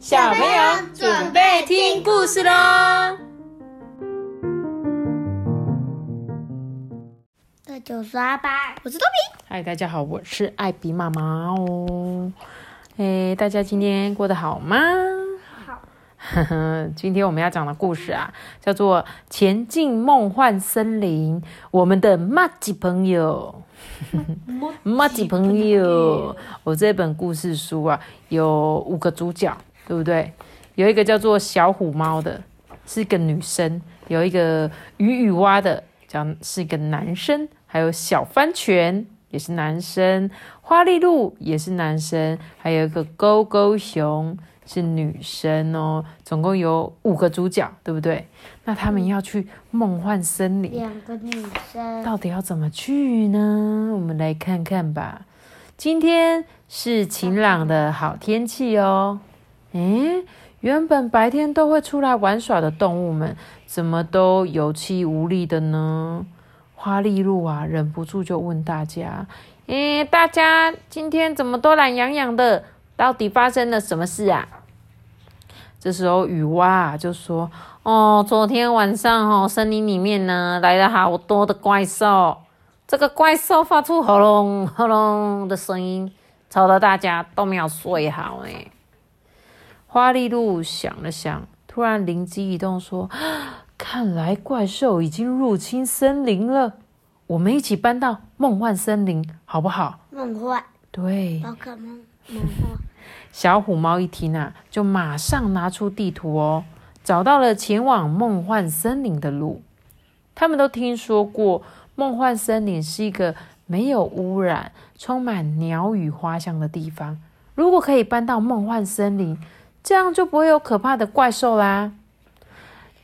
小朋友准备听故事喽！这就是阿爸，我是多比。嗨，大家好，我是艾比妈妈哦。哎，大家今天过得好吗？好。呵呵，今天我们要讲的故事啊，叫做《前进梦幻森林》，我们的马吉朋友。马吉朋友，我这本故事书啊，有五个主角。对不对？有一个叫做小虎猫的，是个女生；有一个鱼雨蛙的，叫是一个男生；还有小番犬也是男生，花栗鹿也是男生，还有一个勾勾熊是女生哦。总共有五个主角，对不对？那他们要去梦幻森林，两个女生到底要怎么去呢？我们来看看吧。今天是晴朗的好天气哦。诶，原本白天都会出来玩耍的动物们，怎么都有气无力的呢？花栗鹿啊，忍不住就问大家：“诶，大家今天怎么都懒洋洋的？到底发生了什么事啊？”这时候雨蛙啊就说：“哦，昨天晚上哦，森林里面呢来了好多的怪兽，这个怪兽发出轰隆轰隆的声音，吵得大家都没有睡好诶。花栗鹿想了想，突然灵机一动，说：“ 看来怪兽已经入侵森林了，我们一起搬到梦幻森林，好不好？”梦幻，对，宝可梦梦幻。小虎猫一听啊，就马上拿出地图哦，找到了前往梦幻森林的路。他们都听说过，梦幻森林是一个没有污染、充满鸟语花香的地方。如果可以搬到梦幻森林，这样就不会有可怕的怪兽啦。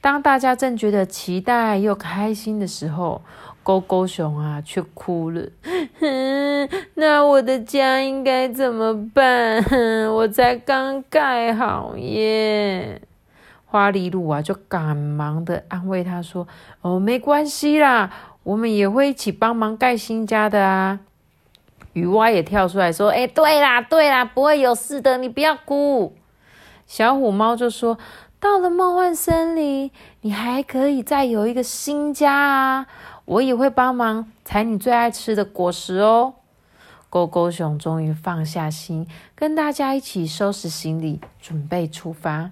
当大家正觉得期待又开心的时候，勾勾熊啊却哭了。哼 那我的家应该怎么办？我才刚盖好耶！花梨鹿啊就赶忙的安慰他说：“哦，没关系啦，我们也会一起帮忙盖新家的啊。”雨蛙也跳出来说：“哎，对啦，对啦，不会有事的，你不要哭。”小虎猫就说：“到了梦幻森林，你还可以再有一个新家啊！我也会帮忙采你最爱吃的果实哦。”勾勾熊终于放下心，跟大家一起收拾行李，准备出发。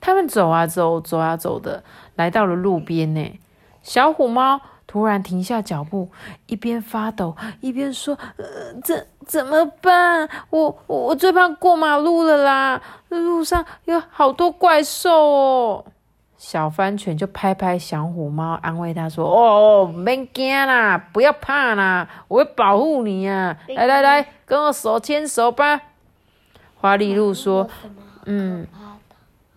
他们走啊走，走啊走的，来到了路边呢。小虎猫。突然停下脚步，一边发抖一边说：“呃，怎怎么办？我我最怕过马路了啦！路上有好多怪兽哦。”小番犬就拍拍小虎猫，安慰他说：“哦，别惊啦，不要怕啦，我会保护你呀！来来来，跟我手牵手吧。”花栗鹿说：“嗯，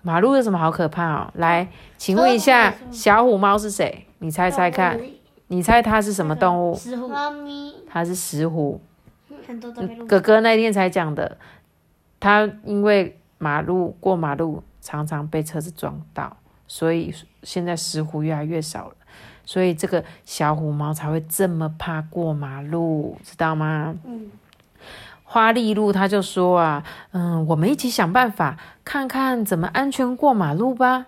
马路有什么好可怕哦？来，请问一下，小虎猫是谁？你猜猜看。”你猜它是什么动物？石虎。它是石虎。哥哥那天才讲的，它因为马路过马路常常被车子撞到，所以现在石虎越来越少了，所以这个小虎猫才会这么怕过马路，知道吗？嗯。花栗鹿他就说啊，嗯，我们一起想办法，看看怎么安全过马路吧。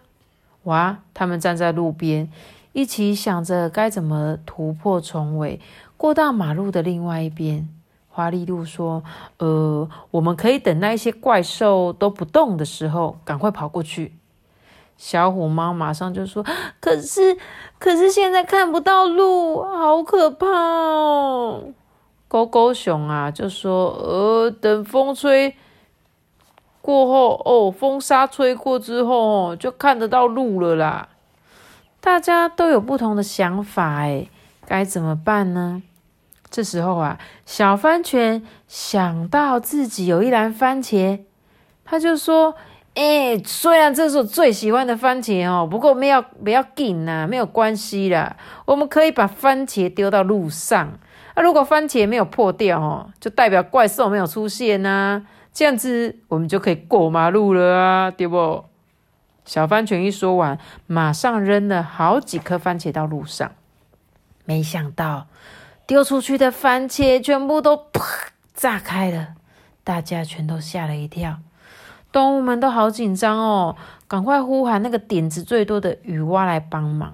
哇，他们站在路边。一起想着该怎么突破重围，过到马路的另外一边。花栗鹿说：“呃，我们可以等那些怪兽都不动的时候，赶快跑过去。”小虎猫马上就说：“可是，可是现在看不到路，好可怕哦！”勾勾熊啊就说：“呃，等风吹过后，哦，风沙吹过之后，就看得到路了啦。”大家都有不同的想法，哎，该怎么办呢？这时候啊，小番茄想到自己有一篮番茄，他就说：“哎，虽然这是我最喜欢的番茄哦，不过没有不要紧呐，没有关系啦，我们可以把番茄丢到路上。啊，如果番茄没有破掉哦，就代表怪兽没有出现呐，这样子我们就可以过马路了啊，对不？”小番犬一说完，马上扔了好几颗番茄到路上。没想到，丢出去的番茄全部都炸开了，大家全都吓了一跳。动物们都好紧张哦，赶快呼喊那个点子最多的雨蛙来帮忙。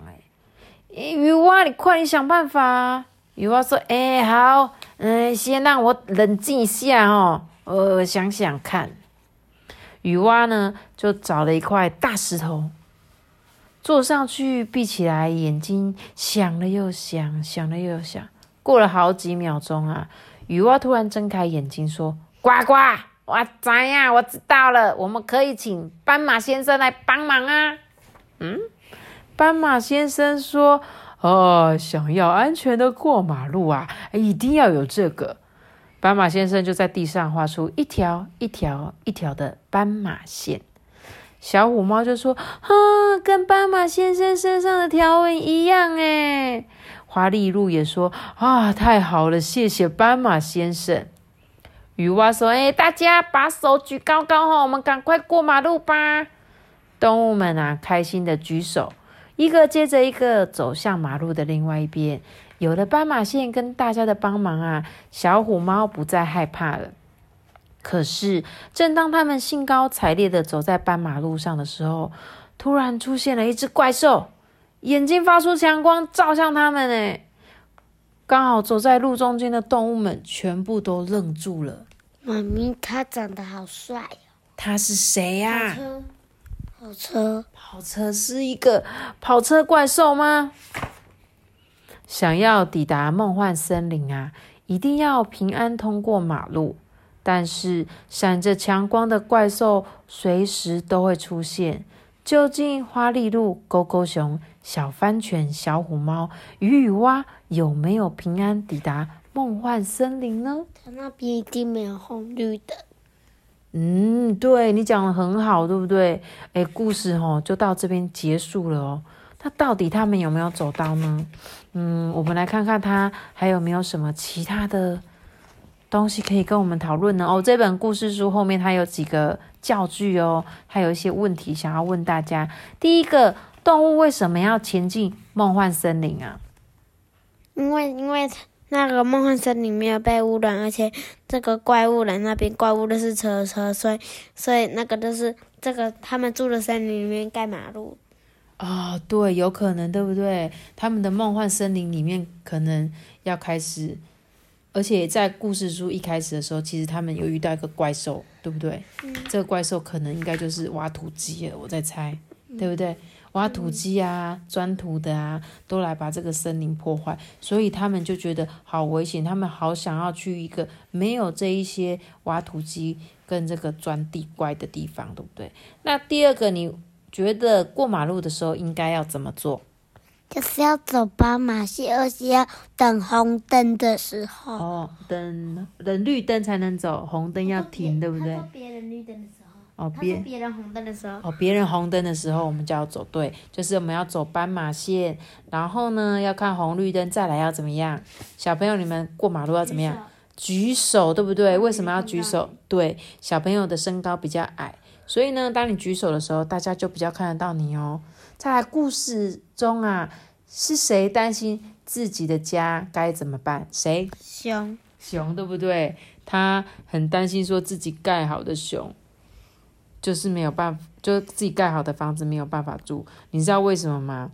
哎，雨蛙，你快点想办法！雨蛙说：“哎，好，嗯，先让我冷静一下哦，我想想看。”雨蛙呢，就找了一块大石头，坐上去，闭起来眼睛，想了又想，想了又想。过了好几秒钟啊，雨蛙突然睁开眼睛说：“呱呱，我怎样？我知道了，我们可以请斑马先生来帮忙啊。”嗯。斑马先生说：“哦，想要安全的过马路啊，一定要有这个。”斑马先生就在地上画出一条一条一条的斑马线。小虎猫就说：“啊，跟斑马先生身上的条纹一样诶。”花栗鹿也说：“啊，太好了，谢谢斑马先生。”雨蛙说：“哎，大家把手举高高哈，我们赶快过马路吧。”动物们啊，开心的举手。一个接着一个走向马路的另外一边，有了斑马线跟大家的帮忙啊，小虎猫不再害怕了。可是，正当他们兴高采烈的走在斑马路上的时候，突然出现了一只怪兽，眼睛发出强光，照向他们。哎，刚好走在路中间的动物们全部都愣住了。妈咪，他长得好帅哦！他是谁呀？跑车，跑车是一个跑车怪兽吗？想要抵达梦幻森林啊，一定要平安通过马路。但是闪着强光的怪兽随时都会出现。究竟花栗鹿、勾勾熊、小番犬、小虎猫、鱼与蛙有没有平安抵达梦幻森林呢？它那边一定没有红绿灯。嗯，对你讲的很好，对不对？哎，故事哦就到这边结束了哦。那到底他们有没有走到呢？嗯，我们来看看他还有没有什么其他的东西可以跟我们讨论呢？哦，这本故事书后面它有几个教具哦，还有一些问题想要问大家。第一个，动物为什么要前进梦幻森林啊？因为，因为。那个梦幻森林没有被污染，而且这个怪物人那边怪物都是车车，所以所以那个就是这个他们住的森林里面盖马路。哦，对，有可能，对不对？他们的梦幻森林里面可能要开始，而且在故事书一开始的时候，其实他们有遇到一个怪兽，对不对？嗯。这个怪兽可能应该就是挖土机了，我在猜，对不对？挖土机啊，钻土的啊，都来把这个森林破坏，所以他们就觉得好危险，他们好想要去一个没有这一些挖土机跟这个钻地怪的地方，对不对？那第二个，你觉得过马路的时候应该要怎么做？就是要走斑马线，而且要等红灯的时候。哦，等等绿灯才能走，红灯要停，对不对？别人绿灯的时候。哦，别别人红灯的时候，哦，别人红灯的时候，我们就要走对，就是我们要走斑马线，然后呢，要看红绿灯，再来要怎么样？小朋友，你们过马路要怎么样？举手，对不对？为什么要举手？对，小朋友的身高比较矮，所以呢，当你举手的时候，大家就比较看得到你哦。在故事中啊，是谁担心自己的家该怎么办？谁？熊，熊，对不对？他很担心说自己盖好的熊。就是没有办法，就自己盖好的房子没有办法住，你知道为什么吗？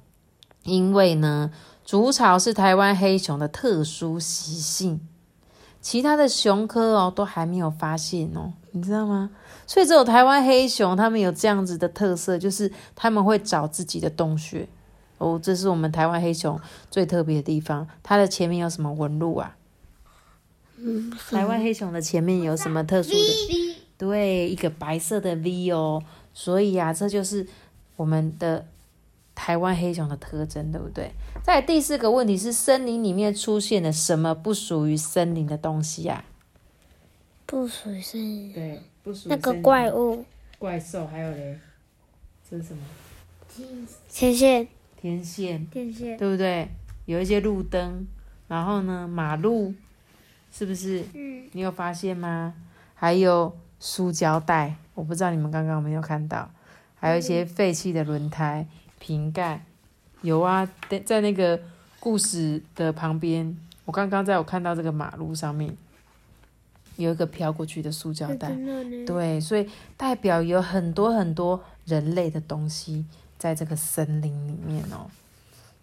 因为呢，筑巢是台湾黑熊的特殊习性，其他的熊科哦都还没有发现哦，你知道吗？所以只有台湾黑熊，他们有这样子的特色，就是他们会找自己的洞穴哦，这是我们台湾黑熊最特别的地方。它的前面有什么纹路啊？嗯，台湾黑熊的前面有什么特殊的？对，一个白色的 V 哦，所以啊，这就是我们的台湾黑熊的特征，对不对？在第四个问题是，森林里面出现了什么不属于森林的东西呀？不属于森林。对，不属于那个怪物、怪兽，还有嘞，这是什么？天线。天线。天线。对不对？有一些路灯，然后呢，马路，是不是？嗯。你有发现吗？还有。塑胶袋，我不知道你们刚刚有没有看到，还有一些废弃的轮胎、瓶盖，有啊，在在那个故事的旁边，我刚刚在我看到这个马路上面，有一个飘过去的塑胶袋。对，所以代表有很多很多人类的东西在这个森林里面哦。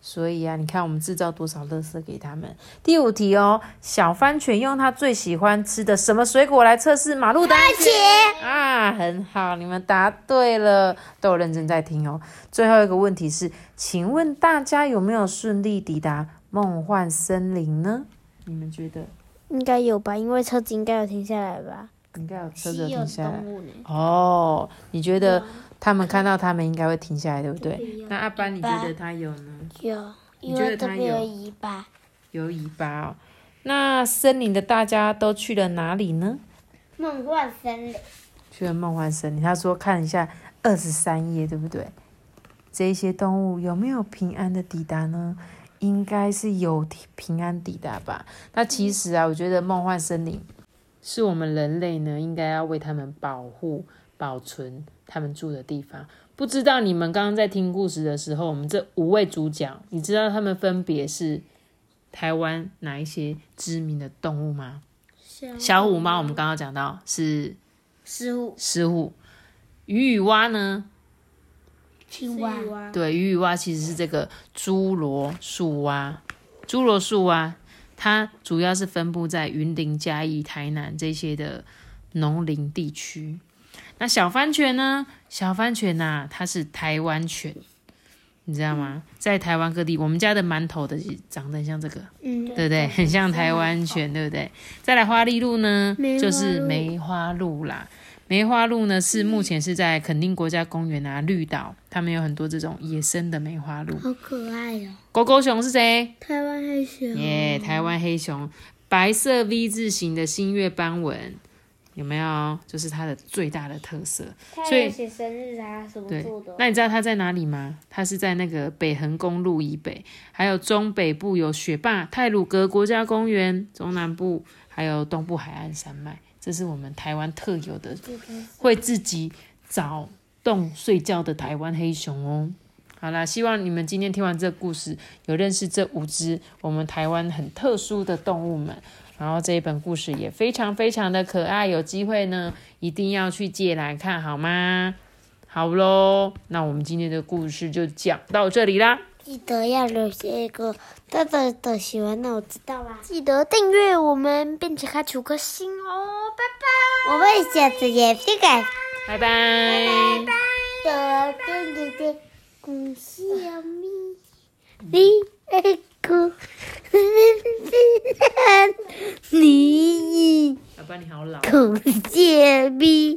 所以啊，你看我们制造多少垃圾给他们。第五题哦，小番犬用它最喜欢吃的什么水果来测试马路的安全啊？很好，你们答对了，都有认真在听哦。最后一个问题是，请问大家有没有顺利抵达梦幻森林呢？你们觉得应该有吧，因为车子应该有停下来吧。应该有车子停下来？哦？你觉得他们看到他们应该会停下来，对不对？那阿班，你觉得他有呢？有，有边有尾巴。有尾巴哦。那森林的大家都去了哪里呢？梦幻森林。去了梦幻森林。他说看一下二十三页，对不对？这些动物有没有平安的抵达呢？应该是有平安抵达吧。那其实啊，我觉得梦幻森林是我们人类呢，应该要为他们保护、保存他们住的地方。不知道你们刚刚在听故事的时候，我们这五位主角，你知道他们分别是台湾哪一些知名的动物吗？小虎猫，我们刚刚讲到是狮虎。狮虎，鱼与蛙呢？青蛙。对，鱼与蛙其实是这个侏罗树蛙。侏罗树蛙，它主要是分布在云林、嘉义、台南这些的农林地区。那小番犬呢？小番犬呐、它是台湾犬，你知道吗？在台湾各地，我们家的馒头的长得很像这个，嗯，对不对？很像台湾犬，对不对？再来花栗鹿呢就是梅花鹿啦。梅花鹿呢是目前是在垦丁国家公园啊绿岛，他们有很多这种野生的梅花鹿。好可爱哦。狗狗熊是谁？台湾黑熊。耶、台湾黑熊，白色 V 字形的新月斑纹，有没有？就是它的最大的特色。所以写生日啊，什么做的？，那你知道它在哪里吗？它是在那个北横公路以北，还有中北部有雪霸、泰鲁格国家公园，中南部还有东部海岸山脉，这是我们台湾特有的，会自己找洞睡觉的台湾黑熊哦。好啦，希望你们今天听完这个故事，有认识这五只我们台湾很特殊的动物们。然后这一本故事也非常非常的可爱，有机会呢一定要去借来看，好吗？好喽，那我们今天的故事就讲到这里啦。记得要留下一个大大的喜欢，那我知道啦。记得订阅我们，并且开出个心哦，拜拜。我们下次见，再见。拜拜。的对对对，恭喜我咪，你爱哭，你爸爸你好老。恭喜咪。